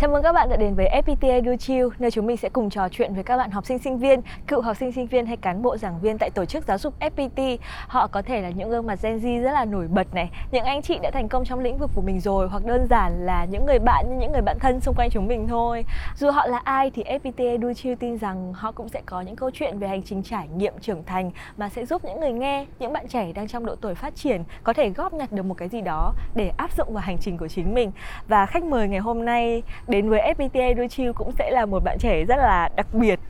Chào mừng các bạn đã đến với FPT Edu Chill, nơi chúng mình sẽ cùng trò chuyện với các bạn học sinh sinh viên, cựu học sinh sinh viên hay cán bộ giảng viên tại tổ chức giáo dục FPT. Họ có thể là những gương mặt Gen Z rất là nổi bật này, những anh chị đã thành công trong lĩnh vực của mình rồi hoặc đơn giản là những người bạn như những người bạn thân xung quanh chúng mình thôi. Dù họ là ai thì FPT Edu Chill tin rằng họ cũng sẽ có những câu chuyện về hành trình trải nghiệm trưởng thành mà sẽ giúp những người nghe, những bạn trẻ đang trong độ tuổi phát triển có thể góp nhặt được một cái gì đó để áp dụng vào hành trình của chính mình. Và khách mời ngày hôm nay đến với FPT Edu cũng sẽ là một bạn trẻ rất là đặc biệt.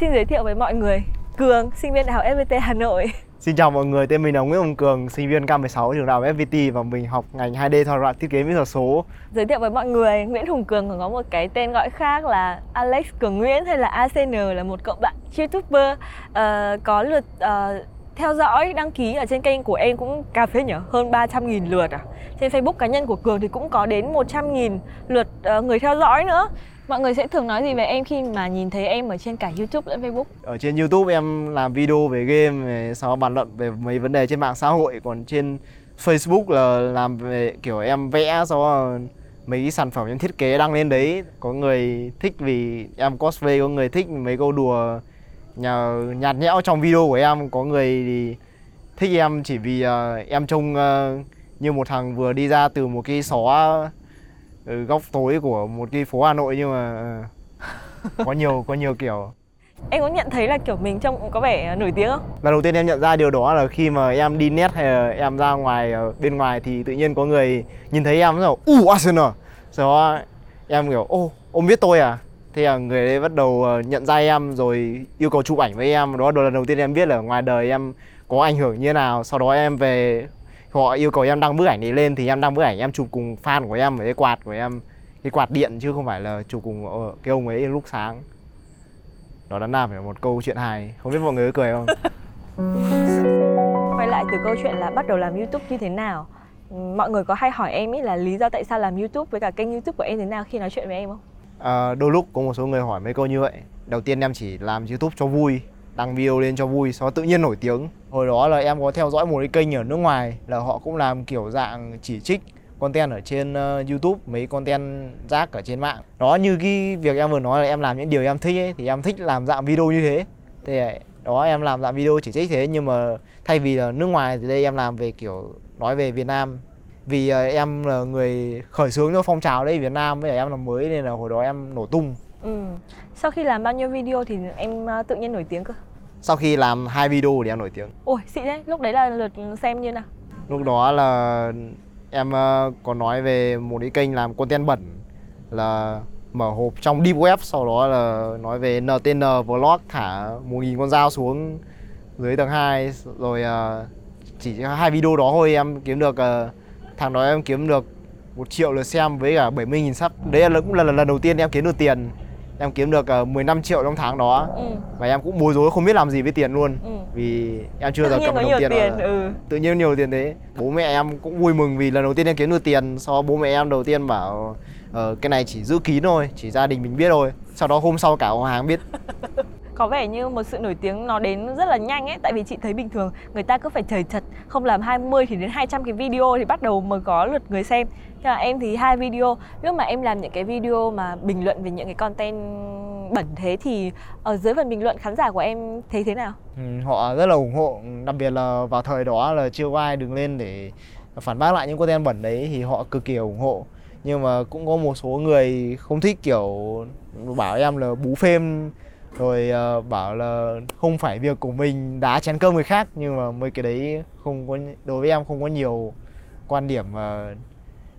Xin giới thiệu với mọi người, Cường, sinh viên Đại học FPT Hà Nội. Xin chào mọi người, tên mình là Nguyễn Hồng Cường, sinh viên K16 trường đại học FPT và mình học ngành 2D thao đoạn thiết kế mỹ thuật số. Giới thiệu với mọi người, Nguyễn Hùng Cường còn có một cái tên gọi khác là Alex Cường Nguyễn hay là ACN là một cậu bạn YouTuber uh, có lượt uh, theo dõi, đăng ký ở trên kênh của em cũng cà phê nhở, hơn 300.000 lượt à. Trên Facebook cá nhân của Cường thì cũng có đến 100.000 lượt uh, người theo dõi nữa. Mọi người sẽ thường nói gì về em khi mà nhìn thấy em ở trên cả YouTube lẫn Facebook? Ở trên YouTube em làm video về game, sau bàn luận về mấy vấn đề trên mạng xã hội, còn trên Facebook là làm về kiểu em vẽ sau mấy cái sản phẩm em thiết kế đăng lên đấy. Có người thích vì em cosplay, có người thích mấy câu đùa nhà nhạt nhẽo trong video của em có người thì thích em chỉ vì uh, em trông uh, như một thằng vừa đi ra từ một cái xó uh, góc tối của một cái phố Hà Nội nhưng mà uh, có nhiều có nhiều kiểu Em có nhận thấy là kiểu mình trông có vẻ nổi tiếng không? Lần đầu tiên em nhận ra điều đó là khi mà em đi net hay là em ra ngoài bên ngoài thì tự nhiên có người nhìn thấy em rồi u Arsenal. Đó em kiểu ô ông biết tôi à? Thế là người đấy bắt đầu ờ, nhận ra em rồi yêu cầu chụp ảnh với em. Đó là lần đầu tiên em biết là ngoài đời em có ảnh hưởng như thế nào. Sau đó em về, họ yêu cầu em đăng bức ảnh này lên Thì em đăng bức ảnh, em chụp cùng fan của em với cái quạt của em, Cái quạt điện chứ không phải là chụp cùng cái ông ấy lúc sáng. Đó đã làm phải một câu chuyện hài. Không biết mọi người có cười không? Quay lại từ câu chuyện là bắt đầu làm YouTube như thế nào. Mọi người có hay hỏi em ý là lý do tại sao làm YouTube với cả kênh YouTube của em thế nào khi nói chuyện với em không? À, đôi lúc có một số người hỏi mấy câu như vậy. Đầu tiên em chỉ làm youtube cho vui Đăng video lên cho vui Sau đó tự nhiên nổi tiếng. Hồi đó là em có theo dõi một cái kênh ở nước ngoài Là họ cũng làm kiểu dạng chỉ trích content ở trên uh, youtube Mấy content rác ở trên mạng. Đó như cái việc em vừa nói là em làm những điều em thích ấy Thì em thích làm dạng video như thế. Thế ờ, đó em làm dạng video chỉ trích thế Nhưng mà thay vì là nước ngoài thì đây em làm về kiểu nói về Việt Nam vì uh, em là người khởi xướng cho phong trào đấy Việt Nam với em là mới nên là hồi đó em nổ tung. Ừ. sau khi làm bao nhiêu video thì em uh, tự nhiên nổi tiếng cơ? Sau khi làm hai video thì em nổi tiếng. Ôi xịn đấy. Lúc đấy là lượt xem như nào? Lúc đó là em uh, có nói về một cái kênh làm content bẩn là mở hộp trong deep web sau đó là nói về NTN vlog thả một nghìn con dao xuống dưới tầng 2 rồi chỉ hai video đó thôi em kiếm được thằng đó em kiếm được một triệu lượt xem với cả 70 nghìn sub đấy là cũng là lần, lần đầu tiên em kiếm được tiền. Em kiếm được uh, ờ, 15 triệu trong tháng đó. Ừ. và em cũng bối rối không biết làm gì với tiền luôn. Ừ. vì em chưa tự giờ cầm đồng tiền, tiền ừ. tự nhiên nhiều tiền thế. Bố mẹ em cũng vui mừng vì lần đầu tiên em kiếm được tiền. Sau bố mẹ em đầu tiên bảo uh, cái này chỉ giữ kín thôi chỉ gia đình mình biết thôi. Sau đó hôm sau cả họ hàng biết có vẻ như một sự nổi tiếng nó đến rất là nhanh ấy. Tại vì chị thấy bình thường người ta cứ phải trời chật không làm 20 thì đến 200 cái video thì bắt đầu mới có lượt người xem. Nhưng mà em thì hai video. Lúc mà em làm những cái video mà bình luận về những cái content bẩn thế thì ở dưới phần bình luận khán giả của em thấy thế nào? Ừ, họ rất là ủng hộ. Đặc biệt là vào thời đó là chưa có ai đứng lên để phản bác lại những content bẩn đấy thì họ cực kỳ ủng hộ. Nhưng mà cũng có một số người không thích kiểu bảo em là bú phêm rồi uh, bảo là không phải việc của mình đá chén cơm người khác nhưng mà mấy cái đấy không có đối với em không có nhiều quan điểm và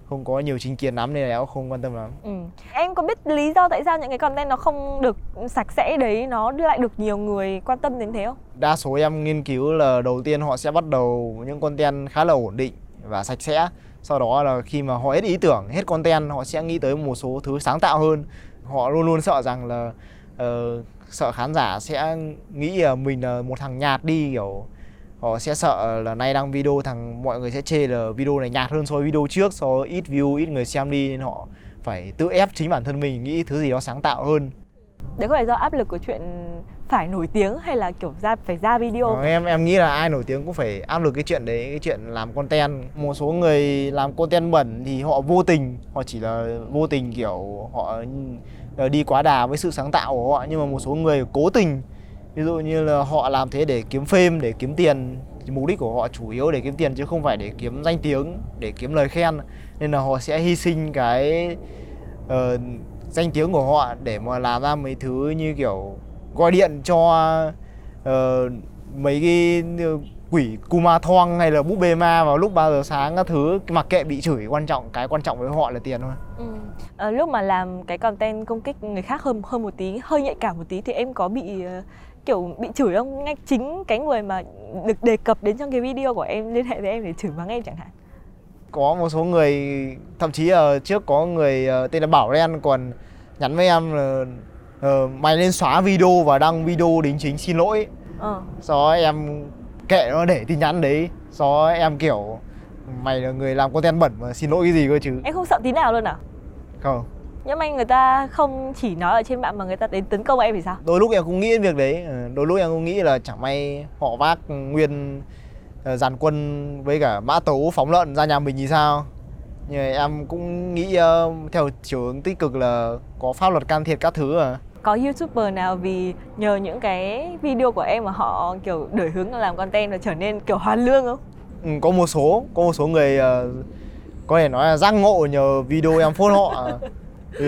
không có nhiều chính kiến lắm nên là em không quan tâm lắm. Ừ. Em có biết lý do tại sao những cái content nó không được sạch sẽ đấy nó lại được nhiều người quan tâm đến thế không? Đa số em nghiên cứu là đầu tiên họ sẽ bắt đầu những content khá là ổn định và sạch sẽ. Sau đó là khi mà họ hết ý tưởng, hết content họ sẽ nghĩ tới một số thứ sáng tạo hơn. Họ luôn luôn sợ rằng là uh, sợ khán giả sẽ nghĩ là mình là một thằng nhạt đi kiểu họ sẽ sợ là nay đăng video thằng mọi người sẽ chê là video này nhạt hơn so với video trước so với ít view ít người xem đi nên họ phải tự ép chính bản thân mình nghĩ thứ gì đó sáng tạo hơn. Đấy có phải do áp lực của chuyện phải nổi tiếng hay là kiểu ra phải ra video Ờ, em em nghĩ là ai nổi tiếng cũng phải áp lực cái chuyện đấy cái chuyện làm content. Một số người làm content bẩn thì họ vô tình họ chỉ là vô tình kiểu họ Ờ, đi quá đà với sự sáng tạo của họ nhưng mà một số người cố tình. Ví dụ như là họ làm thế để kiếm fame để kiếm tiền. Mục đích của họ chủ yếu để kiếm tiền chứ không phải để kiếm danh tiếng để kiếm lời khen. Nên là họ sẽ hy sinh cái uh, danh tiếng của họ để mà làm ra mấy thứ như kiểu gọi điện cho uh, mấy cái quỷ kuma thoang hay là búp bê ma vào lúc 3 giờ sáng các thứ mặc kệ bị chửi quan trọng cái quan trọng với họ là tiền thôi ừ. ờ, lúc mà làm cái content công kích người khác hơn hơn một tí hơi nhạy cảm một tí thì em có bị ờ, kiểu bị chửi không ngay chính cái người mà được đề cập đến trong cái video của em liên hệ với em để chửi mắng em chẳng hạn có một số người thậm chí là trước có người ờ, tên là Bảo Ren còn nhắn với em là ờ, mày nên xóa video và đăng video đính chính xin lỗi ờ. sau đó em kệ nó để tin nhắn đấy. Đó em kiểu mày là người làm content bẩn mà xin lỗi cái gì cơ chứ? Em không sợ tí nào luôn à? Không. Nhưng mà người ta không chỉ nói ở trên mạng mà người ta đến tấn công em thì sao? Đôi lúc em cũng nghĩ đến việc đấy. Ờ, đôi lúc em cũng nghĩ là chẳng may họ vác nguyên ờ, dàn quân với cả mã tấu phóng lợn ra nhà mình thì sao? Nhưng em cũng nghĩ ờ, theo chiều hướng tích cực là có pháp luật can thiệp các thứ à có youtuber nào vì nhờ những cái video của em mà họ kiểu đổi hướng làm content và trở nên kiểu hoàn lương không? Ừ, có một số có một số người ờ, có thể nói là giác ngộ nhờ video em phốt họ. Thì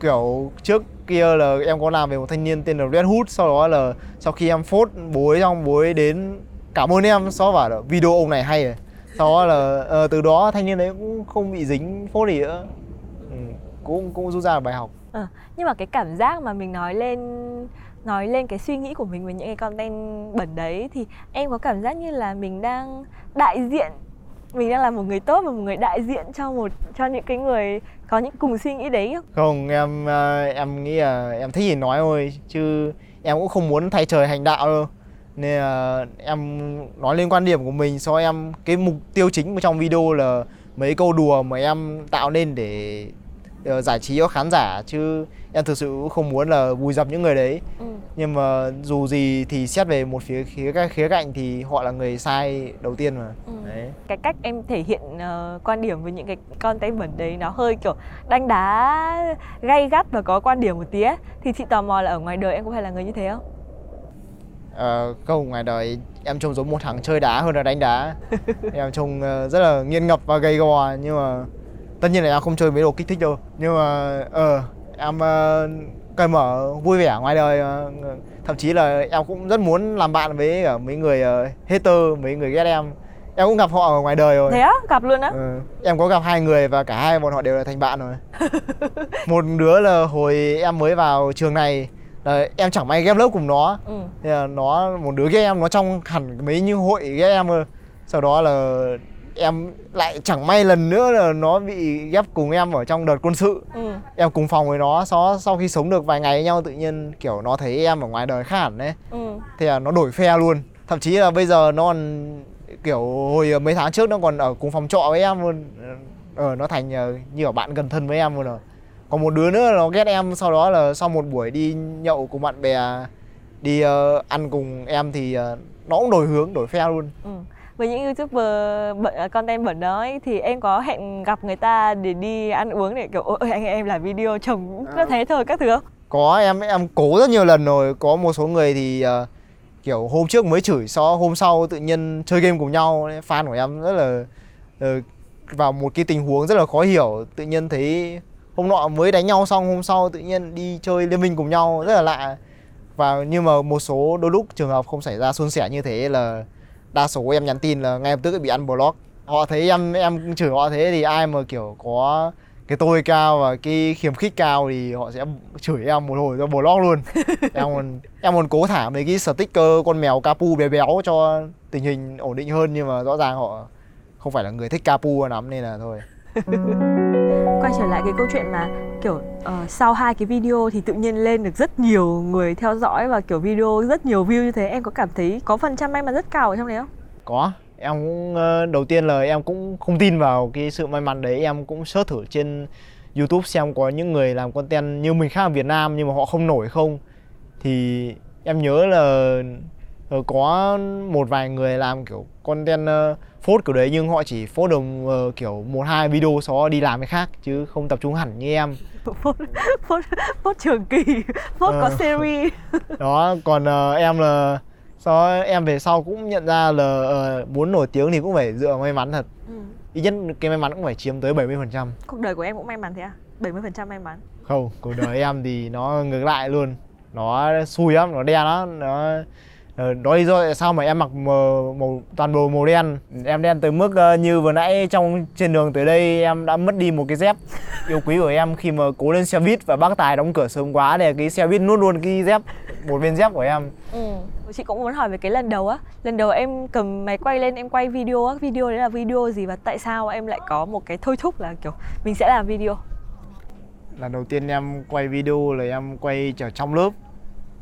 kiểu trước kia là em có làm về một thanh niên tên là Red Hood sau đó là sau khi em phốt bố ấy xong bố ấy đến cảm ơn em sau bảo là video ông này hay rồi sau đó là ờ, từ đó thanh niên đấy cũng không bị dính phốt gì nữa. Ừ, cũng cũng rút ra được bài học Ờ, nhưng mà cái cảm giác mà mình nói lên nói lên cái suy nghĩ của mình về những cái content bẩn đấy thì em có cảm giác như là mình đang đại diện mình đang là một người tốt và một người đại diện cho một cho những cái người có những cùng suy nghĩ đấy không? không em ờ, em nghĩ là em thích gì nói thôi chứ em cũng không muốn thay trời hành đạo đâu nên là em nói lên quan điểm của mình so em cái mục tiêu chính trong video là mấy câu đùa mà em tạo nên để giải trí cho khán giả chứ em thực sự không muốn là vùi dập những người đấy Ừ. nhưng mà dù gì thì xét về một phía khía khía cạnh thì họ là người sai đầu tiên mà Ừ. đấy Cái cách em thể hiện ờ, quan điểm với những cái content bẩn đấy nó hơi kiểu đánh đá gay gắt và có quan điểm một tí ấy. Thì chị tò mò là ở ngoài đời em có phải là người như thế không? Ờ, không ngoài đời em trông giống một thằng chơi đá hơn là đánh đá em trông ờ, rất là nghiện ngập và gay gò nhưng mà tất nhiên là em không chơi mấy đồ kích thích đâu nhưng mà ờ em uh, cởi mở vui vẻ ngoài đời ờ, thậm chí là em cũng rất muốn làm bạn với cả mấy người ờ, hater mấy người ghét em em cũng gặp họ ở ngoài đời rồi Thế á? Gặp luôn á? Ừ, em có gặp hai người và cả hai bọn họ đều là thành bạn rồi một đứa là hồi em mới vào trường này là em chẳng may ghép lớp cùng nó Ừ. Thế là nó một đứa ghét em nó trong hẳn mấy như hội ghét em cơ sau đó là em lại chẳng may lần nữa là nó bị ghép cùng em ở trong đợt quân sự Ừ. em cùng phòng với nó sau, sau khi sống được vài ngày với nhau tự nhiên kiểu nó thấy em ở ngoài đời khác hẳn đấy Ừ. thế là nó đổi phe luôn thậm chí là bây giờ nó còn kiểu hồi mấy tháng trước nó còn ở cùng phòng trọ với em luôn ờ nó thành ờ, như ở bạn gần thân với em luôn rồi còn một đứa nữa nó ghét em sau đó là sau một buổi đi nhậu cùng bạn bè đi ờ, ăn cùng em thì ờ, nó cũng đổi hướng đổi phe luôn Ừ. Với những youtuber bẩn, à, content bẩn đó ấy, thì em có hẹn gặp người ta để đi ăn uống để kiểu ôi anh em làm video chồng nó thế thôi các thứ không? có em em cố rất nhiều lần rồi. Có một số người thì ờ, kiểu hôm trước mới chửi sau hôm sau tự nhiên chơi game cùng nhau fan của em rất là ờ, vào một cái tình huống rất là khó hiểu. Tự nhiên thấy hôm nọ mới đánh nhau xong hôm sau tự nhiên đi chơi liên minh cùng nhau rất là lạ. Và nhưng mà một số đôi lúc trường hợp không xảy ra suôn sẻ như thế là đa số em nhắn tin là ngay lập tức bị ăn block. Họ thấy em em chửi họ thế thì ai mà kiểu có cái tôi cao và cái khiếm khích cao thì họ sẽ chửi em một hồi cho block luôn. Em còn em còn cố thả mấy cái sticker con mèo capu bé béo cho tình hình ổn định hơn nhưng mà rõ ràng họ không phải là người thích capu lắm nên là thôi Quay trở lại cái câu chuyện mà kiểu uh, sau hai cái video thì tự nhiên lên được rất nhiều người theo dõi và kiểu video rất nhiều view như thế. Em có cảm thấy có phần trăm may mắn rất cao ở trong đấy không? có. Em cũng ờ, đầu tiên là em cũng không tin vào cái sự may mắn đấy. Em cũng search thử trên YouTube xem có những người làm content như mình khác ở Việt Nam nhưng mà họ không nổi không. Thì em nhớ là ờ, có một vài người làm kiểu content uh, phốt kiểu đấy nhưng họ chỉ phốt được ờ, kiểu một hai video sau đó đi làm cái khác chứ không tập trung hẳn như em. Phốt phốt phốt trường kỳ phốt có Ờ. series. Đó còn ờ, em là sau đó em về sau cũng nhận ra là ờ, muốn nổi tiếng thì cũng phải dựa may mắn thật. Ừ. ít nhất cái may mắn cũng phải chiếm tới 70% cuộc đời của em cũng may mắn thế à? 70% may mắn. Không cuộc đời em thì nó ngược lại luôn. Nó xui lắm nó đen lắm nó đó lý do tại sao mà em mặc màu, màu toàn bộ màu đen? Em đen tới mức ờ, như vừa nãy trong trên đường tới đây em đã mất đi một cái dép. Yêu quý của em khi mà cố lên xe buýt và bác tài đóng cửa sớm quá để cái xe buýt nuốt luôn cái dép một viên dép của em. Ừ. chị cũng muốn hỏi về cái lần đầu á. Lần đầu em cầm máy quay lên em quay video á. Video đấy là video gì và tại sao em lại có một cái thôi thúc là kiểu mình sẽ làm video? Lần đầu tiên em quay video là em quay ở trong lớp.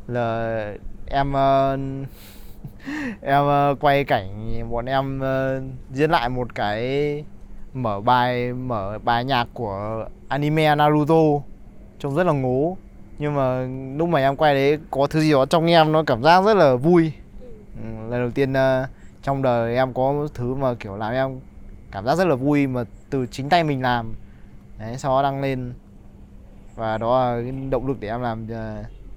Là em ờ, em ờ, quay cảnh bọn em ờ, diễn lại một cái mở bài mở bài nhạc của anime Naruto trông rất là ngố. Nhưng mà lúc mà em quay đấy có thứ gì đó trong em nó cảm giác rất là vui. Ừ, lần đầu tiên trong đời em có thứ mà, kiểu, làm em cảm giác rất là vui mà từ chính tay mình làm. Đấy, sau đó đăng lên. Và đó là cái động lực để em làm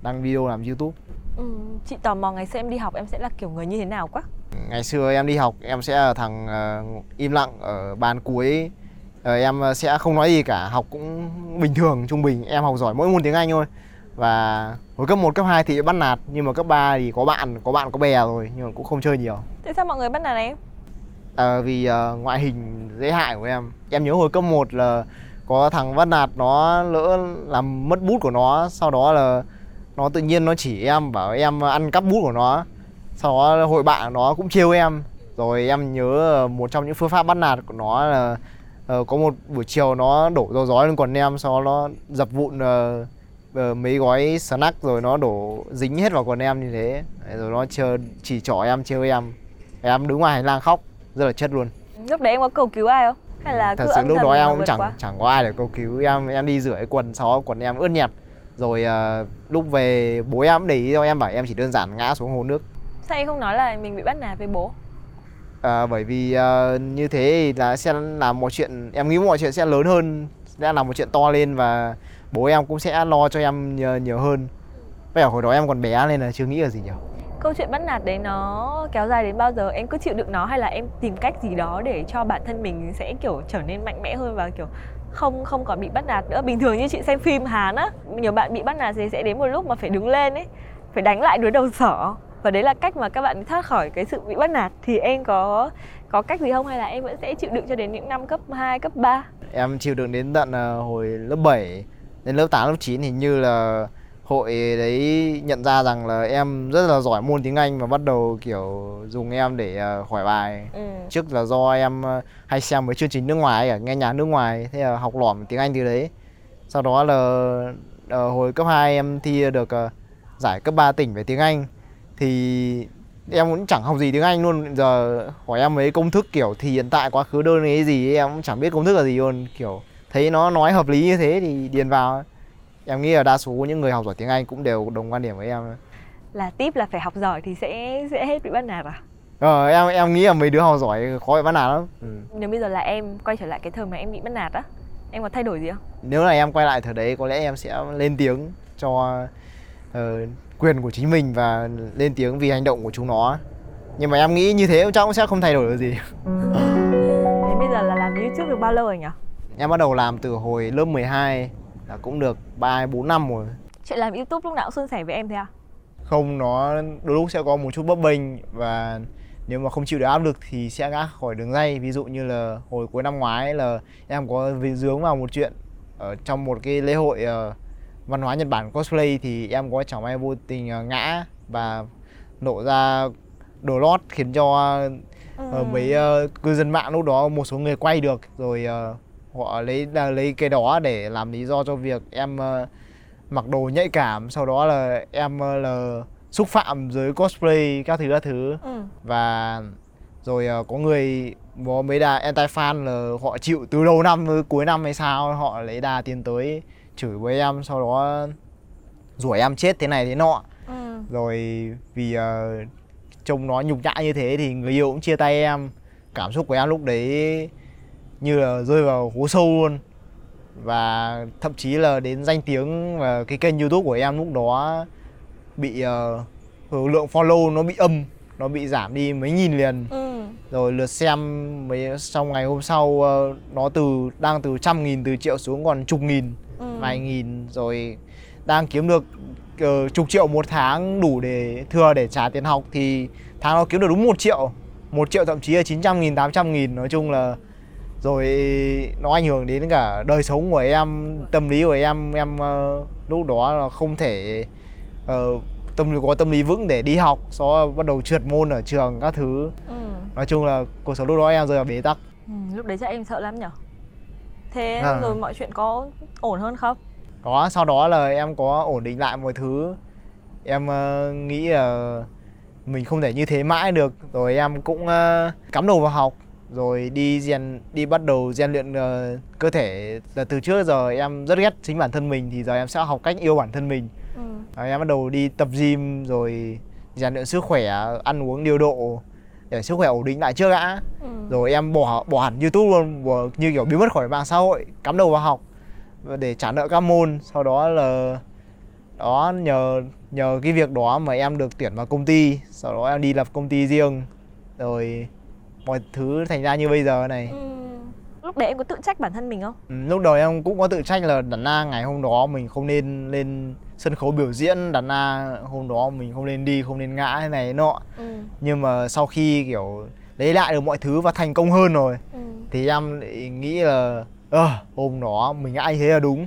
đăng video làm youtube. Ừ. chị tò mò ngày xưa em đi học em sẽ là kiểu người như thế nào quá? Ngày xưa em đi học em sẽ là thằng ờ, im lặng ở bàn cuối. Ờ, em sẽ không nói gì cả học cũng bình thường trung bình. Em học giỏi mỗi môn tiếng Anh thôi. Và hồi cấp 1, cấp 2 thì bắt nạt nhưng mà cấp 3 thì có bạn có bạn có bè rồi nhưng mà cũng không chơi nhiều. Tại sao mọi người bắt nạt em? Ờ, vì ờ, ngoại hình dễ hại của em. Em nhớ hồi cấp 1 là có thằng bắt nạt nó lỡ làm mất bút của nó sau đó là nó tự nhiên nó chỉ em bảo em ăn cắp bút của nó. Sau đó hội bạn nó cũng trêu em. Rồi em nhớ ờ, một trong những phương pháp bắt nạt của nó là ờ, có một buổi chiều nó đổ dầu gió lên quần em sau đó nó dập vụn ờ, ờ, mấy gói snack rồi nó đổ dính hết vào quần em như thế. Rồi nó chờ chỉ trỏ em trêu em. Em đứng ngoài hành lang khóc rất là chất luôn. Lúc đấy em có cầu cứu ai không? Hay là thật sự lúc đó em cũng chẳng qua? chẳng có ai để cầu cứu. Em em đi rửa cái quần sau đó quần em ướt nhẹp rồi ờ, lúc về bố em để ý cho em bảo em chỉ đơn giản ngã xuống hồ nước. Sao em không nói là mình bị bắt nạt với bố? Ờ, bởi vì ờ, như thế thì là sẽ làm mọi chuyện em nghĩ mọi chuyện sẽ lớn hơn sẽ làm một chuyện to lên và bố em cũng sẽ lo cho em nhiều, nhiều hơn. Bây giờ hồi đó em còn bé nên là chưa nghĩ là gì nhiều. Câu chuyện bắt nạt đấy nó kéo dài đến bao giờ? Em cứ chịu đựng nó hay là em tìm cách gì đó để cho bản thân mình sẽ kiểu trở nên mạnh mẽ hơn và kiểu không không còn bị bắt nạt nữa. Bình thường như chị xem phim hán á nhiều bạn bị bắt nạt thì sẽ đến một lúc mà phải đứng lên ấy phải đánh lại đối đầu sỏ. Và đấy là cách mà các bạn thoát khỏi cái sự bị bắt nạt. Thì em có có cách gì không hay là em vẫn sẽ chịu đựng cho đến những năm cấp 2, cấp 3 Em chịu đựng đến tận à, hồi lớp 7 Đến lớp 8, lớp 9 thì như là hội đấy nhận ra rằng là em rất là giỏi môn tiếng Anh và bắt đầu kiểu dùng em để ờ, hỏi bài. Ừ. Trước là do em ờ, hay xem mấy chương trình nước ngoài cả nghe nhạc nước ngoài Thế là học lỏm tiếng Anh từ đấy. Sau đó là ờ, hồi cấp 2 em thi được giải cấp 3 tỉnh về tiếng Anh. Thì em cũng chẳng học gì tiếng Anh luôn. Giờ hỏi em mấy công thức kiểu thì hiện tại quá khứ đơn cái gì ấy, em cũng chẳng biết công thức là gì luôn. Kiểu thấy nó nói hợp lý như thế thì điền vào Em nghĩ là đa số những người học giỏi tiếng Anh cũng đều đồng quan điểm với em là tip là phải học giỏi thì sẽ sẽ hết bị bắt nạt à? Ờ, em em nghĩ là mấy đứa học giỏi khó bị bắt nạt lắm. Ừ. nếu bây giờ là em quay trở lại cái thời mà em bị bắt nạt á em có thay đổi gì không? Nếu là em quay lại thời đấy có lẽ em sẽ lên tiếng cho ờ, quyền của chính mình và lên tiếng vì hành động của chúng nó. Nhưng mà em nghĩ như thế chắc cũng sẽ không thay đổi được gì. Thế bây giờ là làm YouTube được bao lâu rồi nhỉ? em bắt đầu làm từ hồi lớp 12 là cũng được 3 4 năm rồi. Chuyện làm YouTube lúc nào cũng suôn sẻ với em thế à? không nó đôi lúc sẽ có một chút bấp bênh và nếu mà không chịu được áp lực thì sẽ ngã khỏi đường dây. Ví dụ như là hồi cuối năm ngoái là em có dướng vào một chuyện ở trong một cái lễ hội ờ, văn hóa Nhật Bản cosplay thì em có chẳng may vô tình ờ, ngã và nổ ra đồ lót khiến cho ờ, mấy ờ, cư dân mạng lúc đó một số người quay được. Rồi ờ, họ lấy là lấy cái đó để làm lý do cho việc em ờ, mặc đồ nhạy cảm sau đó là em ờ, là xúc phạm giới cosplay các thứ các thứ ừ. và rồi ờ, có người có mấy đà anti fan là họ chịu từ đầu năm tới cuối năm hay sao họ lấy đà tiến tới chửi với em sau đó rủa em chết thế này thế nọ Ừ. rồi vì ờ, trông nó nhục nhã như thế thì người yêu cũng chia tay em cảm xúc của em lúc đấy như là rơi vào hố sâu luôn. Và thậm chí là đến danh tiếng và cái kênh youtube của em lúc đó bị ờ, lượng follow nó bị âm nó bị giảm đi mấy nghìn liền. Ừ. Rồi lượt xem mấy sau ngày hôm sau ờ, nó từ đang từ trăm nghìn từ triệu xuống còn chục nghìn ừ. vài nghìn. Rồi đang kiếm được ờ, chục triệu một tháng đủ để thừa để trả tiền học thì tháng nó kiếm được đúng một triệu. Một triệu thậm chí là 900 nghìn 800 nghìn nói chung là rồi nó ảnh hưởng đến cả đời sống của em tâm lý của em. Em ờ, lúc đó là không thể ờ, tâm lý có tâm lý vững để đi học. Sau bắt đầu trượt môn ở trường các thứ. Ừ. Nói chung là cuộc sống lúc đó em rơi vào bế tắc. Ừ, lúc đấy chắc em sợ lắm nhở? Thế À. rồi mọi chuyện có ổn hơn không? Có sau đó là em có ổn định lại mọi thứ. Em ờ, nghĩ là mình không thể như thế mãi được. Rồi em cũng ờ, cắm đầu vào học rồi đi rèn đi bắt đầu rèn luyện ờ, cơ thể là từ trước giờ em rất ghét chính bản thân mình thì giờ em sẽ học cách yêu bản thân mình. Ừ. Rồi em bắt đầu đi tập gym rồi rèn luyện sức khỏe ăn uống điều độ để sức khỏe ổn định lại trước đã. Ừ. Rồi em bỏ bỏ hẳn YouTube luôn bỏ, như kiểu biến mất khỏi mạng xã hội cắm đầu vào học để trả nợ các môn. Sau đó là đó nhờ nhờ cái việc đó mà em được tuyển vào công ty. Sau đó em đi lập công ty riêng. Rồi mọi thứ thành ra như bây giờ này. Ừ. lúc đấy em có tự trách bản thân mình không? Ừ, lúc đầu em cũng có tự trách là đàn na ngày hôm đó mình không nên lên sân khấu biểu diễn đàn na hôm đó mình không nên đi không nên ngã thế này nọ. Ừ. Nhưng mà sau khi kiểu lấy lại được mọi thứ và thành công hơn rồi ừ. thì em nghĩ là ờ hôm đó mình ngã như thế là đúng.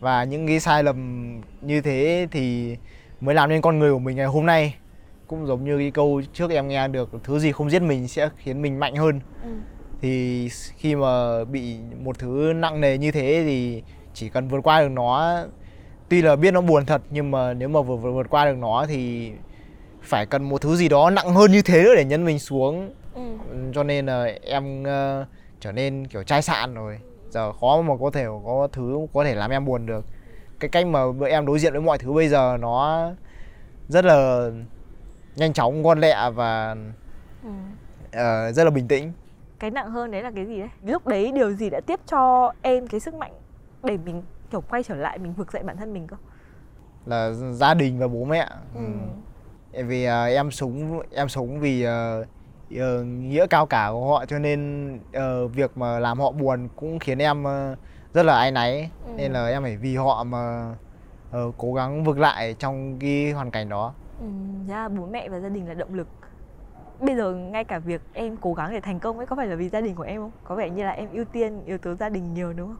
Và những cái sai lầm như thế thì mới làm nên con người của mình ngày hôm nay cũng giống như cái câu trước em nghe được thứ gì không giết mình sẽ khiến mình mạnh hơn. Ừ. Thì khi mà bị một thứ nặng nề như thế thì chỉ cần vượt qua được nó tuy là biết nó buồn thật nhưng mà nếu mà vượt vượt, vượt qua được nó thì phải cần một thứ gì đó nặng hơn như thế nữa để nhân mình xuống. Ừ. Cho nên là em ờ, trở nên kiểu chai sạn rồi. Giờ khó mà có thể có thứ có thể làm em buồn được. Cái cách mà em đối diện với mọi thứ bây giờ nó rất là nhanh chóng ngon lẹ và ừ. ờ, rất là bình tĩnh. Cái nặng hơn đấy là cái gì đấy? Lúc đấy điều gì đã tiếp cho em cái sức mạnh để mình kiểu quay trở lại mình vực dậy bản thân mình cơ? Là gia đình và bố mẹ. Ừ. Ừ. vì ờ, em sống em sống vì ờ, nghĩa cao cả của họ cho nên ờ, việc mà làm họ buồn cũng khiến em ờ, rất là áy náy. Ừ. nên là em phải vì họ mà ờ, cố gắng vực lại trong cái hoàn cảnh đó ừ ra bố mẹ và gia đình là động lực. Bây giờ ngay cả việc em cố gắng để thành công ấy có phải là vì gia đình của em không? Có vẻ như là em ưu tiên yếu tố gia đình nhiều đúng không?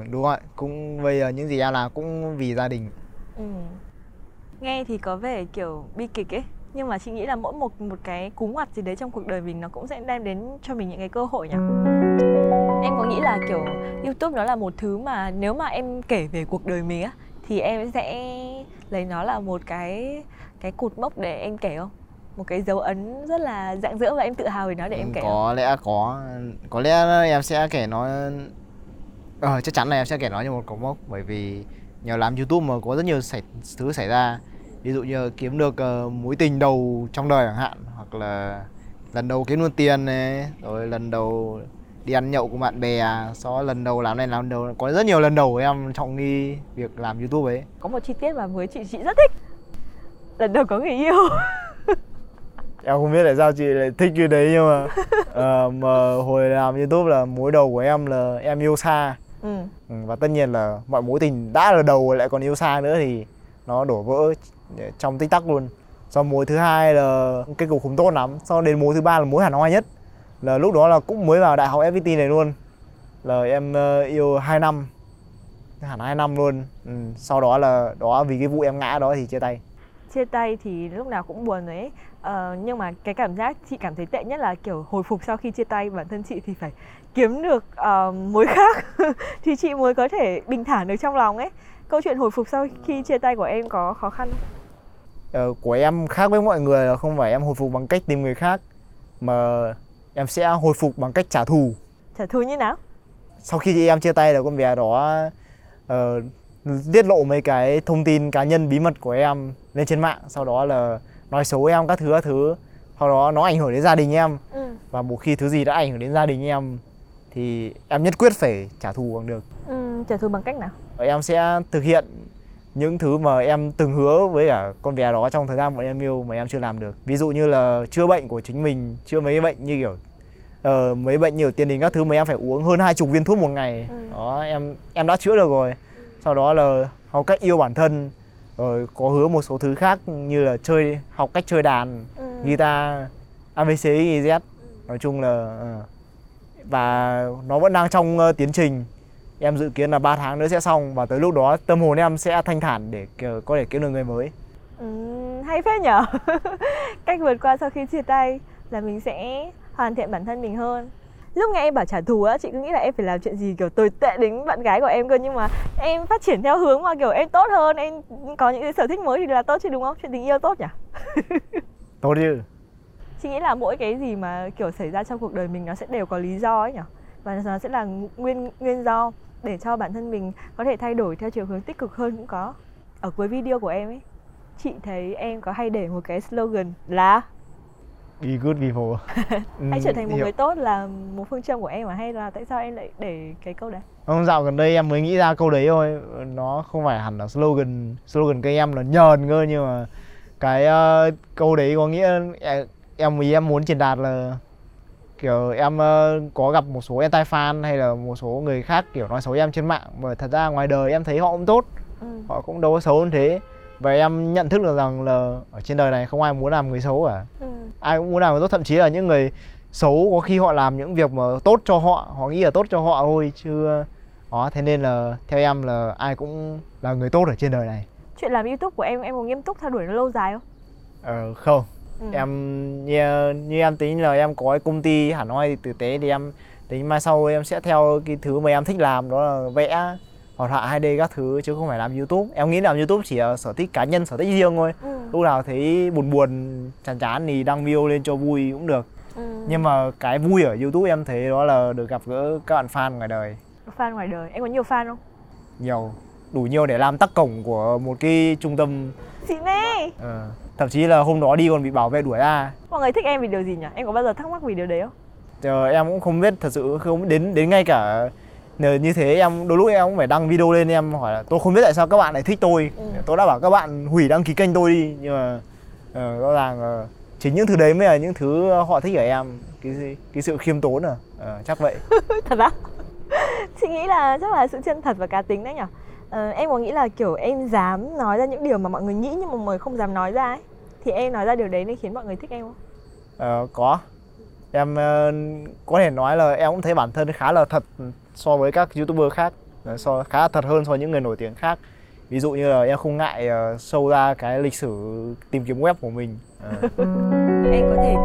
Ừ, đúng rồi. Cũng bây giờ những gì em làm cũng vì gia đình. Ừ. Nghe thì có vẻ kiểu bi kịch ấy nhưng mà chị nghĩ là mỗi một một cái cú ngoặt gì đấy trong cuộc đời mình nó cũng sẽ đem đến cho mình những cái cơ hội nhỉ. Em có nghĩ là kiểu YouTube nó là một thứ mà nếu mà em kể về cuộc đời mình á thì em sẽ lấy nó là một cái cái cột mốc để em kể không? Một cái dấu ấn rất là rạng rỡ và em tự hào về nó để em Ừ, kể. không? có lẽ có có lẽ em sẽ kể nó ờ, chắc chắn là em sẽ kể nó như một cột mốc bởi vì nhờ làm YouTube mà có rất nhiều xảy, thứ xảy ra ví dụ như kiếm được ờ, mối tình đầu trong đời chẳng hạn hoặc là lần đầu kiếm được tiền này rồi lần đầu đi ăn nhậu cùng bạn bè sau đó lần đầu làm này làm đầu có rất nhiều lần đầu em trong đi việc làm YouTube ấy Có một chi tiết mà với chị chị rất thích. Lần đầu có người yêu. em không biết tại sao chị lại thích cái đấy nhưng mà ờ, mà hồi làm YouTube là mối đầu của em là em yêu xa ừ. Ừ, và tất nhiên là mọi mối tình đã là đầu lại còn yêu xa nữa thì nó đổ vỡ trong tích tắc luôn. Sau mối thứ hai là kết cục không tốt lắm sau đến mối thứ ba là mối hẳn hoi nhất. Là lúc đó là cũng mới vào đại học FPT này luôn. Là em ờ, yêu 2 năm. Hẳn 2 năm luôn. Ừ, sau đó là đó vì cái vụ em ngã đó thì chia tay chia tay thì lúc nào cũng buồn rồi ấy. Ờ, nhưng mà cái cảm giác chị cảm thấy tệ nhất là kiểu hồi phục sau khi chia tay bản thân chị thì phải kiếm được ờ, mối khác thì chị mới có thể bình thản được trong lòng ấy. Câu chuyện hồi phục sau khi chia tay của em có khó khăn không? Ờ, của em khác với mọi người là không phải em hồi phục bằng cách tìm người khác mà em sẽ hồi phục bằng cách trả thù. Trả thù như nào? Sau khi chị em chia tay là con bé đó ờ, tiết lộ mấy cái thông tin cá nhân bí mật của em lên trên mạng sau đó là nói xấu em các thứ các thứ sau đó nó ảnh hưởng đến gia đình em ừ. và một khi thứ gì đã ảnh hưởng đến gia đình em thì em nhất quyết phải trả thù bằng được ừ. trả thù bằng cách nào em sẽ thực hiện những thứ mà em từng hứa với cả con bé đó trong thời gian bọn em yêu mà em chưa làm được ví dụ như là chữa bệnh của chính mình chữa mấy bệnh như kiểu ờ, mấy bệnh nhiều tiền đình các thứ mà em phải uống hơn hai chục viên thuốc một ngày Ừ. đó em em đã chữa được rồi sau đó là học cách yêu bản thân rồi có hứa một số thứ khác như là chơi học cách chơi đàn ừ. guitar abc z. Nói chung là ờ. và nó vẫn đang trong ờ, tiến trình. Em dự kiến là 3 tháng nữa sẽ xong và tới lúc đó tâm hồn em sẽ thanh thản để có thể kiếm được người mới. Ừ, hay phết nhở. Cách vượt qua sau khi chia tay Là mình sẽ hoàn thiện bản thân mình hơn Lúc nghe em bảo trả thù á Chị cứ nghĩ là em phải làm chuyện gì kiểu tồi tệ đến bạn gái của em cơ Nhưng mà em phát triển theo hướng mà kiểu em tốt hơn Em có những cái sở thích mới thì là tốt chứ đúng không? Chuyện tình yêu tốt nhỉ? tốt chứ Chị nghĩ là mỗi cái gì mà kiểu xảy ra trong cuộc đời mình Nó sẽ đều có lý do ấy nhỉ? Và nó sẽ là nguyên nguyên do Để cho bản thân mình có thể thay đổi theo chiều hướng tích cực hơn cũng có Ở cuối video của em ấy Chị thấy em có hay để một cái slogan là be good people Hãy trở thành một Ừ, Hiểu. người tốt là một phương châm của em à hay là tại sao em lại để cái câu đấy? Không dạo gần đây em mới nghĩ ra câu đấy thôi Nó không phải hẳn là slogan Slogan của em là nhờn cơ Nhưng mà cái ờ, câu đấy có nghĩa em- ý em muốn truyền đạt là Kiểu em ờ, có gặp một số anti-fan Hay là một số người khác kiểu nói xấu em trên mạng Mà thật ra ngoài đời em thấy họ cũng tốt Ừ. Họ cũng đâu có xấu hơn thế Và em nhận thức được rằng là Ở trên đời này không ai muốn làm người xấu cả Ừ. ai cũng muốn làm người tốt thậm chí là những người xấu có khi họ làm những việc mà tốt cho họ họ nghĩ là tốt cho họ thôi chứ đó thế nên là theo em là ai cũng là người tốt ở trên đời này Chuyện làm YouTube của em em có nghiêm túc theo đuổi nó lâu dài không? ờ không Ừ. em như, như em tính là em có cái công ty hẳn hoi tử tế thì em tính mai sau em sẽ theo cái thứ mà em thích làm đó là vẽ hoạt họa 2D các thứ chứ không phải làm YouTube em nghĩ làm YouTube chỉ là sở thích cá nhân sở thích riêng thôi Ừ. lúc nào thấy buồn buồn chán chán thì đăng video lên cho vui cũng được Ừ. nhưng mà cái vui ở YouTube em thấy đó là được gặp gỡ các bạn fan ngoài đời fan ngoài đời, em có nhiều fan không? nhiều đủ nhiều để làm tắc cổng của một cái trung tâm ấy. ờ, thậm chí là hôm đó đi còn bị bảo vệ đuổi ra Mọi người thích em vì điều gì nhỉ? Em có bao giờ thắc mắc vì điều đấy không? Giờ em cũng không biết thật sự không đến đến ngay cả nhờ như thế em đôi lúc em cũng phải đăng video lên em hỏi là tôi không biết tại sao các bạn lại thích tôi. Ừ. tôi đã bảo các bạn hủy đăng ký kênh tôi đi. Nhưng mà ờ, rõ ràng ờ, chính những thứ đấy mới là những thứ họ thích ở em. Cái cái sự khiêm tốn à? Ờ, chắc vậy. Thật á? Chị nghĩ là chắc là sự chân thật và cá tính đấy nhỉ? Ờ, em có nghĩ là kiểu em dám nói ra những điều mà mọi người nghĩ nhưng mà mọi người không dám nói ra ấy? Thì em nói ra điều đấy nên khiến mọi người thích em không? Ờ, có. Em ờ, có thể nói là em cũng thấy bản thân khá là thật so với các youtuber khác. So khá là thật hơn so với những người nổi tiếng khác. Ví dụ như là em không ngại ờ, show ra cái lịch sử tìm kiếm web của mình. Ờ, Em có thể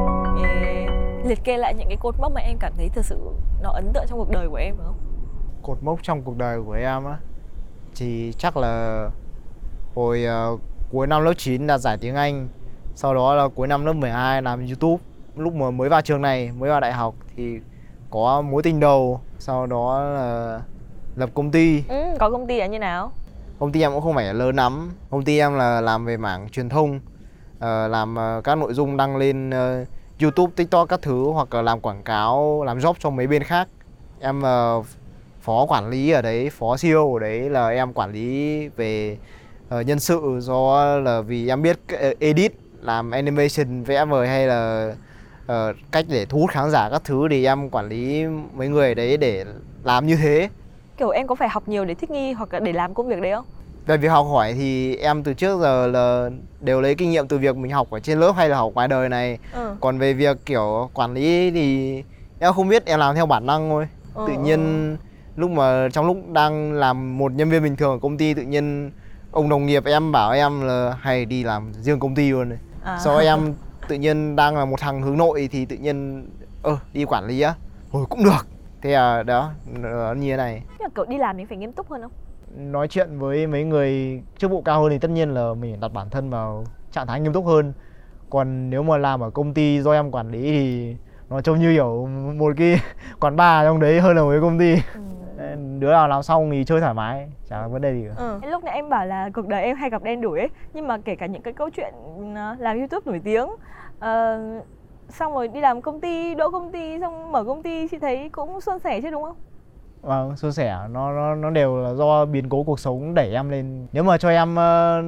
eh, liệt kê lại những cái cột mốc mà em cảm thấy thực sự nó ấn tượng trong cuộc đời của em không? cột mốc trong cuộc đời của em á thì chắc là hồi ờ, cuối năm lớp 9 đạt giải tiếng Anh sau đó là cuối năm lớp 12 làm YouTube. Lúc mà mới vào trường này mới vào đại học thì có mối tình đầu sau đó là lập công ty. Ừ, có công ty là như nào? công ty em cũng không phải lớn lắm. Công ty em là làm về mảng truyền thông ờ, làm ờ, các nội dung đăng lên ờ, youtube tiktok các thứ hoặc là làm quảng cáo làm job cho mấy bên khác. Em ờ, phó quản lý ở đấy phó CEO ở đấy là em quản lý về ờ, nhân sự do là vì em biết edit làm animation vẽ vời hay là ờ, cách để thu hút khán giả các thứ thì em quản lý mấy người đấy để làm như thế Kiểu em có phải học nhiều để thích nghi hoặc là để làm công việc đấy không? Về việc học hỏi thì em từ trước giờ là đều lấy kinh nghiệm từ việc mình học ở trên lớp hay là học ngoài đời này. Ừ. Còn về việc kiểu quản lý thì em không biết em làm theo bản năng thôi. Ừ, Tự nhiên lúc mà trong lúc đang làm một nhân viên bình thường ở công ty tự nhiên ông đồng nghiệp em bảo em là hay đi làm riêng công ty luôn. này. À. Sau em tự nhiên đang là một thằng hướng nội thì tự nhiên ơ đi quản lý á. Hồi cũng được. Thế là đó, nó như thế này. Nhưng mà kiểu đi làm mình phải nghiêm túc hơn không? nói chuyện với mấy người chức vụ cao hơn thì tất nhiên là mình đặt bản thân vào trạng thái nghiêm túc hơn còn nếu mà làm ở công ty do em quản lý thì nó trông như kiểu một cái quán bar trong đấy hơn là một cái công ty Ừ. Đứa nào làm xong thì chơi thoải mái chả có vấn đề gì cả Ừ. Lúc nãy em bảo là cuộc đời em hay gặp đen đủi ấy Nhưng mà kể cả những cái câu chuyện ờ, làm youtube nổi tiếng ờ, Xong rồi đi làm công ty, đỗ công ty, xong mở công ty Chị thấy cũng suôn sẻ chứ đúng không? Vâng, suôn sẻ nó nó nó đều là do biến cố cuộc sống đẩy em lên. Nếu mà cho em ờ,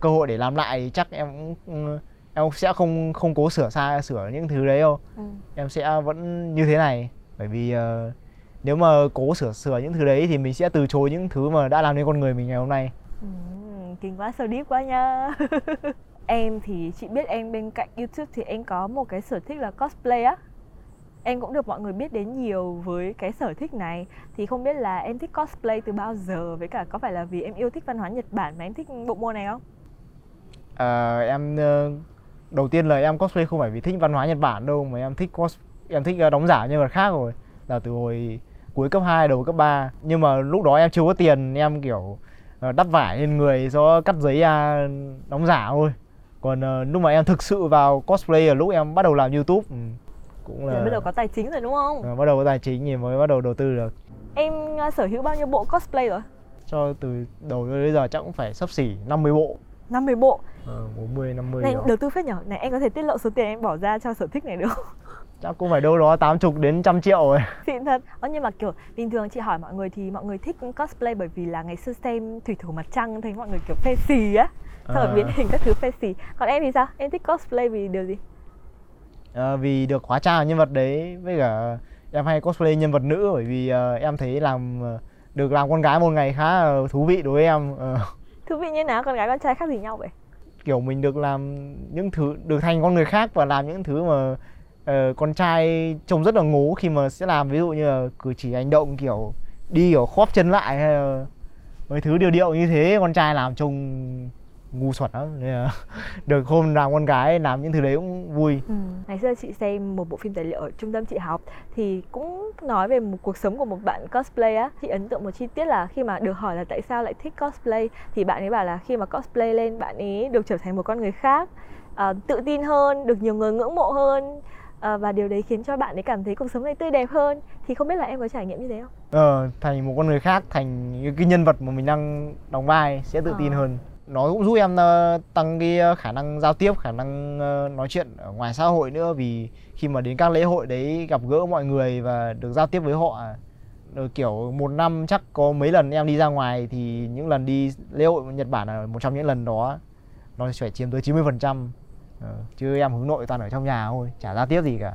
cơ hội để làm lại thì chắc em cũng ừ, em sẽ không không cố sửa sai sửa những thứ đấy đâu. Ừ. Em sẽ vẫn như thế này bởi vì ờ, nếu mà cố sửa sửa những thứ đấy thì mình sẽ từ chối những thứ mà đã làm nên con người mình ngày hôm nay. Ừ, kinh quá, sâu deep quá nha. Em thì chị biết em bên cạnh youtube thì em có một cái sở thích là cosplay á. Em cũng được mọi người biết đến nhiều với cái sở thích này. Thì không biết là em thích cosplay từ bao giờ? Với cả có phải là vì em yêu thích văn hóa Nhật Bản mà em thích bộ môn này không? Ờ, em ờ, đầu tiên là em cosplay không phải vì thích văn hóa Nhật Bản đâu mà em thích cos em thích ờ, đóng giả nhân vật khác rồi là từ hồi cuối cấp 2 đầu cấp 3 nhưng mà lúc đó em chưa có tiền em kiểu ờ, đắp vải lên người do cắt giấy ra đóng giả thôi còn ờ, lúc mà em thực sự vào cosplay là lúc em bắt đầu làm YouTube ừ, cũng Là bắt đầu có tài chính rồi đúng không? ờ, bắt đầu có tài chính thì mới bắt đầu đầu tư được Em à, sở hữu bao nhiêu bộ cosplay rồi? cho từ đầu đến giờ chắc cũng phải sắp xỉ 50 bộ 50 bộ ờ, 40 50 Này đó. đầu tư phết nhở Này em có thể tiết lộ số tiền em bỏ ra cho sở thích này được không? Chắc cũng phải đâu đó 80 đến trăm triệu rồi Xịn thật Ơ nhưng mà kiểu bình thường chị hỏi mọi người thì mọi người thích cosplay bởi vì là ngày xưa xem Thủy thủ mặt trăng thấy mọi người kiểu phê xì á Xong rồi À. biến hình các thứ phê xì Còn em thì sao? Em thích cosplay vì điều gì? Ờ, vì được hóa trang nhân vật đấy với cả em hay cosplay nhân vật nữ bởi vì ờ, em thấy làm ờ, được làm con gái một ngày khá là thú vị đối với em Thú vị như nào? Con gái con trai khác gì nhau vậy? kiểu mình được làm những thứ được thành con người khác và làm những thứ mà uh, con trai trông rất là ngố khi mà sẽ làm ví dụ như là cử chỉ hành động kiểu đi kiểu khóp chân lại hay là mấy thứ điều điệu như thế con trai làm trông ngu xuẩn lắm nên là được hôm làm con gái làm những thứ đấy cũng vui Ừ. Ngày xưa chị xem một bộ phim tài liệu ở trung tâm chị học thì cũng nói về một cuộc sống của một bạn cosplay á. Chị ấn tượng một chi tiết là khi mà được hỏi là tại sao lại thích cosplay thì bạn ấy bảo là khi mà cosplay lên bạn ấy được trở thành một con người khác, à, tự tin hơn, được nhiều người ngưỡng mộ hơn à, và điều đấy khiến cho bạn ấy cảm thấy cuộc sống này tươi đẹp hơn. Thì không biết là em có trải nghiệm như thế không? ờ, thành một con người khác thành cái nhân vật mà mình đang đóng vai sẽ tự tin Ờ. hơn nó cũng giúp em ờ, tăng cái ờ, khả năng giao tiếp khả năng ờ, nói chuyện ở ngoài xã hội nữa vì khi mà đến các lễ hội đấy gặp gỡ mọi người và được giao tiếp với họ rồi kiểu một năm chắc có mấy lần em đi ra ngoài thì những lần đi lễ hội Nhật Bản là một trong những lần đó nó phải chiếm tới 90% ờ, chứ em hướng nội toàn ở trong nhà thôi chả giao tiếp gì cả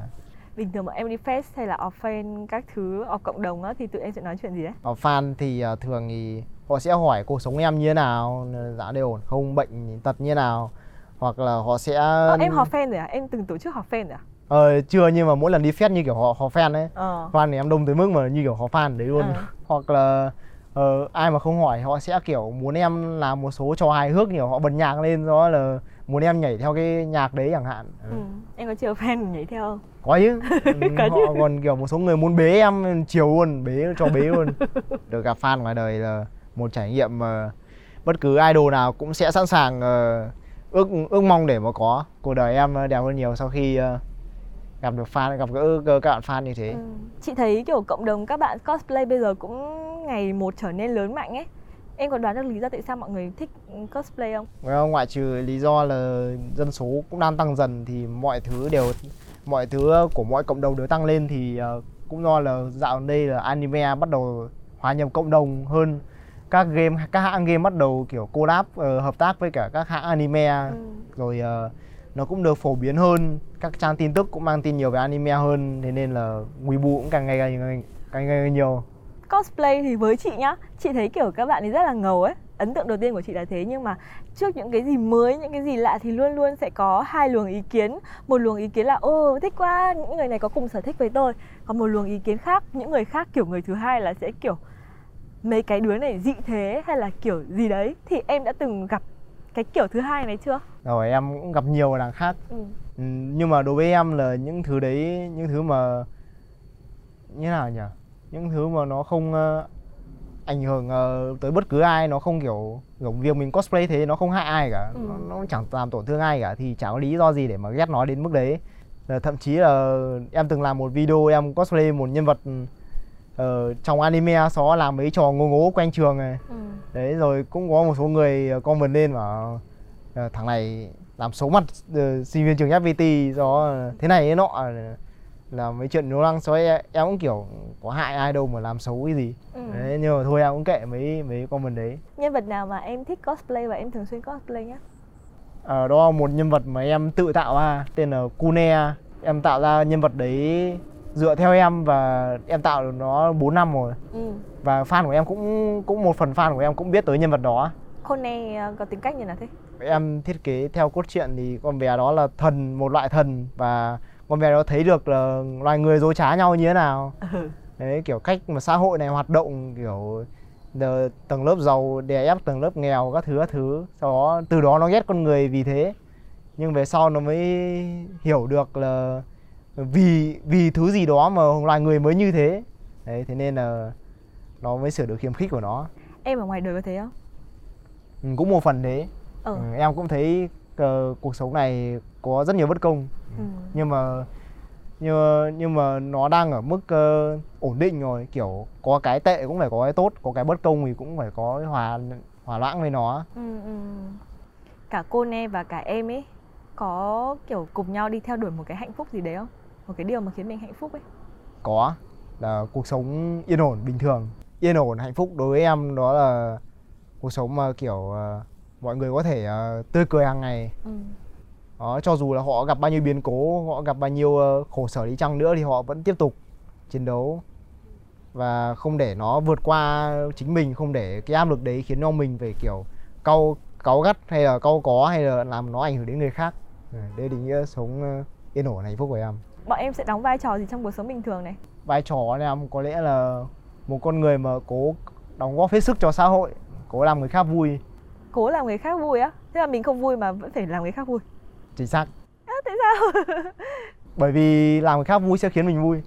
Bình thường mà em đi fest hay là offline các thứ, off cộng đồng á thì tụi em sẽ nói chuyện gì đấy? Ở fan thì à, thường thì họ sẽ hỏi cuộc sống em như thế nào, dạ đều ổn không, bệnh tật như thế nào hoặc là họ sẽ Ờ, em họp fan rồi à? Em từng tổ chức họp fan rồi à? ờ, chưa nhưng mà mỗi lần đi fest như kiểu họ họ fan ấy Ờ. fan thì em đông tới mức mà như kiểu họ fan đấy luôn Ờ. hoặc là ờ, ai mà không hỏi họ sẽ kiểu muốn em làm một số trò hài hước nhiều họ bật nhạc lên đó là muốn em nhảy theo cái nhạc đấy chẳng hạn Ừ. Em có chiều fan nhảy theo không? có chứ Ừ, Có họ chứ. còn kiểu một số người muốn bế em chiều luôn bế cho bế luôn được gặp fan ngoài đời là một trải nghiệm mà bất cứ idol nào cũng sẽ sẵn sàng ờ, ước ước mong để mà có cuộc đời em đẹp hơn nhiều sau khi ờ, gặp được fan gặp gỡ các bạn fan như thế Ừ. Chị thấy kiểu cộng đồng các bạn cosplay bây giờ cũng ngày một trở nên lớn mạnh ấy Em có đoán được lý do tại sao mọi người thích cosplay không? Well, ngoại trừ lý do là dân số cũng đang tăng dần thì mọi thứ đều mọi thứ của mọi cộng đồng đều tăng lên thì ờ, cũng do là dạo đây là anime bắt đầu hòa nhập cộng đồng hơn. Các game các hãng game bắt đầu kiểu collab ờ, hợp tác với cả các hãng anime. Ừ. rồi ờ, nó cũng được phổ biến hơn. Các trang tin tức cũng mang tin nhiều về anime hơn. Thế nên là Weibo cũng càng ngày càng càng ngày càng nhiều Cosplay thì với chị nhá Chị thấy kiểu các bạn ấy rất là ngầu ấy Ấn tượng đầu tiên của chị là thế. Nhưng mà trước những cái gì mới, những cái gì lạ Thì luôn luôn sẽ có hai luồng ý kiến. Một luồng ý kiến là Ô thích quá, những người này có cùng sở thích với tôi. Còn một luồng ý kiến khác, những người khác kiểu người thứ hai là sẽ kiểu Mấy cái đứa này dị thế hay là kiểu gì đấy. Thì em đã từng gặp cái kiểu thứ hai này chưa? rồi em cũng gặp nhiều đằng khác. Ừ. Ừ, nhưng mà đối với em là những thứ đấy những thứ mà như nào nhỉ những thứ mà nó không ờ, ảnh hưởng ờ, tới bất cứ ai nó không kiểu kiểu việc mình cosplay thế nó không hại ai cả Ừ. nó, nó chẳng làm tổn thương ai cả thì chẳng có lý do gì để mà ghét nó đến mức đấy Là thậm chí là em từng làm một video em cosplay một nhân vật ở trong anime xó làm mấy trò ngô ngố quanh trường này ừ. đấy rồi cũng có một số người ờ, comment lên bảo ờ, thằng này làm xấu mặt ờ, sinh viên trường FPT do ờ, thế này thế nọ ờ, là mấy chuyện nó lăng xói em, em cũng kiểu có hại ai đâu mà làm xấu cái gì. Ừ. đấy nhưng mà thôi em cũng kệ mấy mấy comment đấy. Nhân vật nào mà em thích cosplay và em thường xuyên cosplay nhá Ờ, đó là một nhân vật mà em tự tạo ra tên là Kune. Em tạo ra nhân vật đấy dựa theo em và em tạo được nó 4 năm rồi. Ừ. và fan của em cũng cũng một phần fan của em cũng biết tới nhân vật đó. Kone ờ, có tính cách như nào thế? Em thiết kế theo cốt truyện thì con bé đó là thần một loại thần. Và con bé đó thấy được là loài người dối trá nhau như thế nào. Ừ. đấy kiểu cách mà xã hội này hoạt động kiểu giờ tầng lớp giàu đè ép tầng lớp nghèo các thứ các thứ sau đó từ đó nó ghét con người vì thế. Nhưng về sau nó mới hiểu được là vì vì thứ gì đó mà loài người mới như thế. Đấy thế nên là nó mới sửa được khiếm khích của nó. Em ở ngoài đời có thế không? Ừ, cũng một phần thế. Ừ. Ừ, em cũng thấy ờ, cuộc sống này có rất nhiều bất công. Ừ. nhưng mà nhưng mà, nhưng mà nó đang ở mức ờ, ổn định rồi. Kiểu có cái tệ cũng phải có cái tốt có cái bất công thì cũng phải có cái hòa hòa loãng với nó. Ừ, ừ. cả Kone và cả em ấy có kiểu cùng nhau đi theo đuổi một cái hạnh phúc gì đấy không? Một cái điều mà khiến mình hạnh phúc ấy. Có. Là cuộc sống yên ổn bình thường. Yên ổn hạnh phúc đối với em đó là cuộc sống mà kiểu ờ, mọi người có thể ờ, tươi cười hàng ngày. Ừ. đó cho dù là họ gặp bao nhiêu biến cố họ gặp bao nhiêu ờ, khổ sở đi chăng nữa thì họ vẫn tiếp tục chiến đấu. Và không để nó vượt qua chính mình không để cái áp lực đấy khiến cho mình phải kiểu cau cáu gắt hay là cau có hay là làm nó ảnh hưởng đến người khác. Ừ, đây là nghĩa sống ờ, yên ổn hạnh phúc của em. Bọn em sẽ đóng vai trò gì trong cuộc sống bình thường này? Vai trò em có lẽ là một con người mà cố đóng góp hết sức cho xã hội cố làm người khác vui. Cố làm người khác vui á? Thế là mình không vui mà vẫn phải làm người khác vui chính xác. À, tại sao? Bởi vì làm người khác vui sẽ khiến mình vui.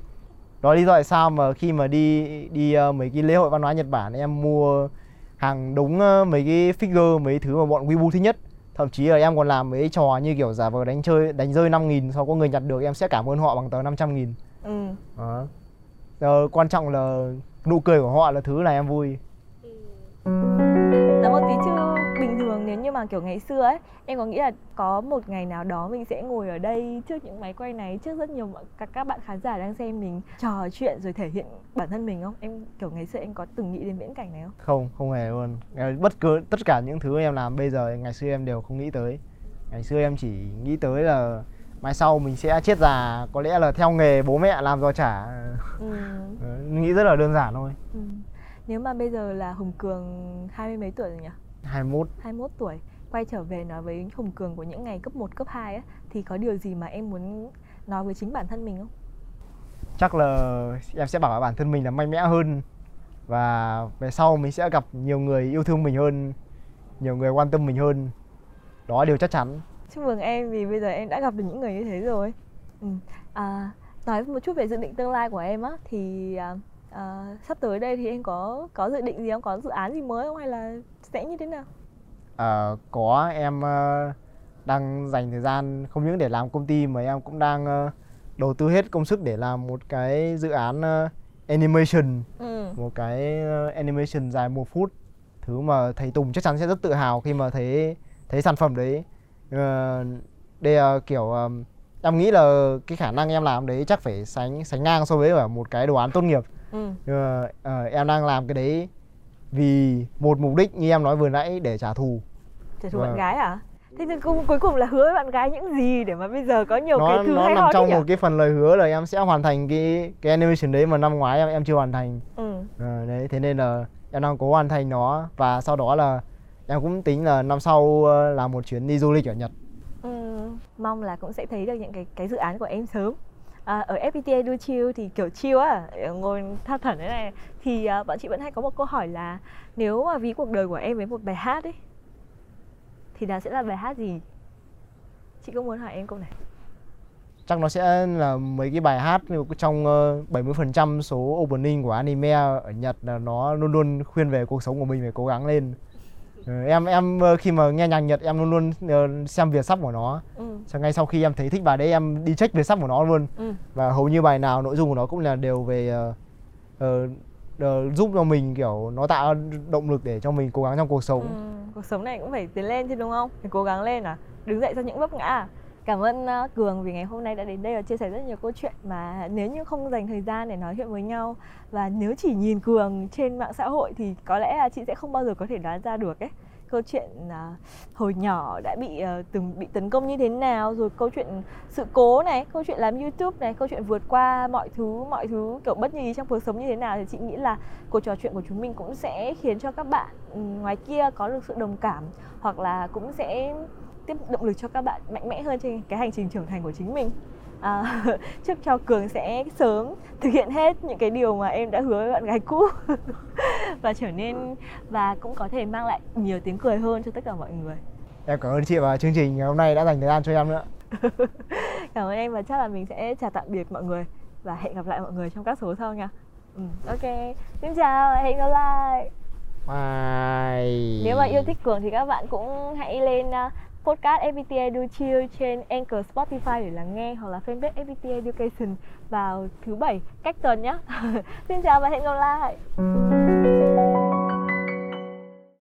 Đó lý do tại sao mà khi mà đi đi ờ, mấy cái lễ hội văn hóa Nhật Bản em mua hàng đúng ờ, mấy cái figure mấy thứ mà bọn Weibo thích nhất. Thậm chí là em còn làm mấy trò như kiểu giả vờ đánh chơi đánh rơi 5 nghìn sau có người nhặt được em sẽ cảm ơn họ bằng tờ 500 nghìn. Ừ. đó. Ờ, quan trọng là nụ cười của họ là thứ là em vui. Nói nếu như mà kiểu ngày xưa ấy Em có nghĩ là có một ngày nào đó mình sẽ ngồi ở đây trước những máy quay này Trước rất nhiều các, các bạn khán giả đang xem mình trò chuyện rồi thể hiện bản thân mình không? Em kiểu ngày xưa em có từng nghĩ đến viễn cảnh này không? không không hề luôn bất cứ tất cả những thứ em làm bây giờ ngày xưa em đều không nghĩ tới ngày xưa em chỉ nghĩ tới là mai sau mình sẽ chết già có lẽ là theo nghề bố mẹ làm giò chả Ừ. Ờ, nghĩ rất là đơn giản thôi ừ. Nếu mà bây giờ là Hùng Cường hai mươi mấy tuổi rồi nhỉ? 21 21 tuổi Quay trở về nói với Hùng Cường của những ngày cấp 1, cấp 2 á Thì có điều gì mà em muốn nói với chính bản thân mình không? chắc là em sẽ bảo bản thân mình là mạnh mẽ hơn và về sau mình sẽ gặp nhiều người yêu thương mình hơn nhiều người quan tâm mình hơn đó là điều chắc chắn Chúc mừng em vì bây giờ em đã gặp được những người như thế rồi. Ừ. À, nói một chút về dự định tương lai của em á thì à, à, sắp tới đây thì em có có dự định gì không? Có dự án gì mới không hay là sẽ như thế nào? Ờ, có em ờ, đang dành thời gian không những để làm công ty mà em cũng đang ờ, đầu tư hết công sức để làm một cái dự án animation Ừ. một cái animation dài một phút thứ mà thầy Tùng chắc chắn sẽ rất tự hào khi mà thấy thấy sản phẩm đấy đây là kiểu em nghĩ là cái khả năng em làm đấy chắc phải sánh sánh ngang so với một cái đồ án tốt nghiệp Ừ. Em đang làm cái đấy vì một mục đích như em nói vừa nãy để trả thù Trả thù bạn Vâng. gái à? Thế nhưng cuối cuối cùng là hứa với bạn gái những gì để mà bây giờ có nhiều nó cái thứ nó hay nằm ho trong nhỉ? một cái phần lời hứa là em sẽ hoàn thành cái cái animation đấy mà năm ngoái em em chưa hoàn thành Ừ. Ờ, đấy thế nên là em đang cố hoàn thành nó và sau đó là em cũng tính là năm sau ờ, làm một chuyến đi du lịch ở Nhật Ừ, mong là cũng sẽ thấy được những cái cái dự án của em sớm. À, ở FPTA Do Chill thì kiểu chill á, ờ, ngồi tha thẩn thế này thì à, bọn chị vẫn hay có một câu hỏi là nếu mà ví cuộc đời của em với một bài hát ấy thì đó sẽ là bài hát gì? Chị có muốn hỏi em câu này. chắc nó sẽ là mấy cái bài hát trong ờ, 70% số opening của anime ở Nhật là nó luôn luôn khuyên về cuộc sống của mình phải cố gắng lên Ờ, em em ờ, khi mà nghe nhạc Nhật em luôn luôn ờ, xem Việt sắp của nó Ừ. Sau ngay sau khi em thấy thích bài đấy em đi check Việt sắp của nó luôn Ừ. và hầu như bài nào nội dung của nó cũng là đều về ờ, ờ, giúp cho mình kiểu nó tạo động lực để cho mình cố gắng trong cuộc sống Ừ, cuộc sống này cũng phải tiến lên chứ đúng không? Phải cố gắng lên à? Đứng dậy sau những vấp ngã à? Cảm ơn ờ, Cường vì ngày hôm nay đã đến đây và chia sẻ rất nhiều câu chuyện mà nếu như không dành thời gian để nói chuyện với nhau và nếu chỉ nhìn Cường trên mạng xã hội thì có lẽ là chị sẽ không bao giờ có thể đoán ra được ấy. Câu chuyện uh, hồi nhỏ đã bị uh, từng bị tấn công như thế nào rồi câu chuyện sự cố này câu chuyện làm youtube này câu chuyện vượt qua mọi thứ mọi thứ kiểu bất như ý trong cuộc sống như thế nào thì chị nghĩ là cuộc trò chuyện của chúng mình cũng sẽ khiến cho các bạn ừ, ngoài kia có được sự đồng cảm hoặc là cũng sẽ tiếp động lực cho các bạn mạnh mẽ hơn trên cái hành trình trưởng thành của chính mình. À, chúc cho cường sẽ sớm thực hiện hết những cái điều mà em đã hứa với bạn gái cũ. Và trở nên và cũng có thể mang lại nhiều tiếng cười hơn cho tất cả mọi người. Em cảm ơn chị và chương trình ngày hôm nay đã dành thời gian cho em nữa. Cảm ơn em và chắc là mình sẽ chào tạm biệt mọi người và hẹn gặp lại mọi người trong các số sau nha. Ừ, ok. Xin chào hẹn gặp lại. Bye. Nếu mà yêu thích cường thì các bạn cũng hãy lên uh, podcast FPT Educhill trên Anchor, Spotify để lắng nghe hoặc là fanpage FPT Education vào thứ bảy cách tuần nhé. Xin chào và hẹn gặp lại.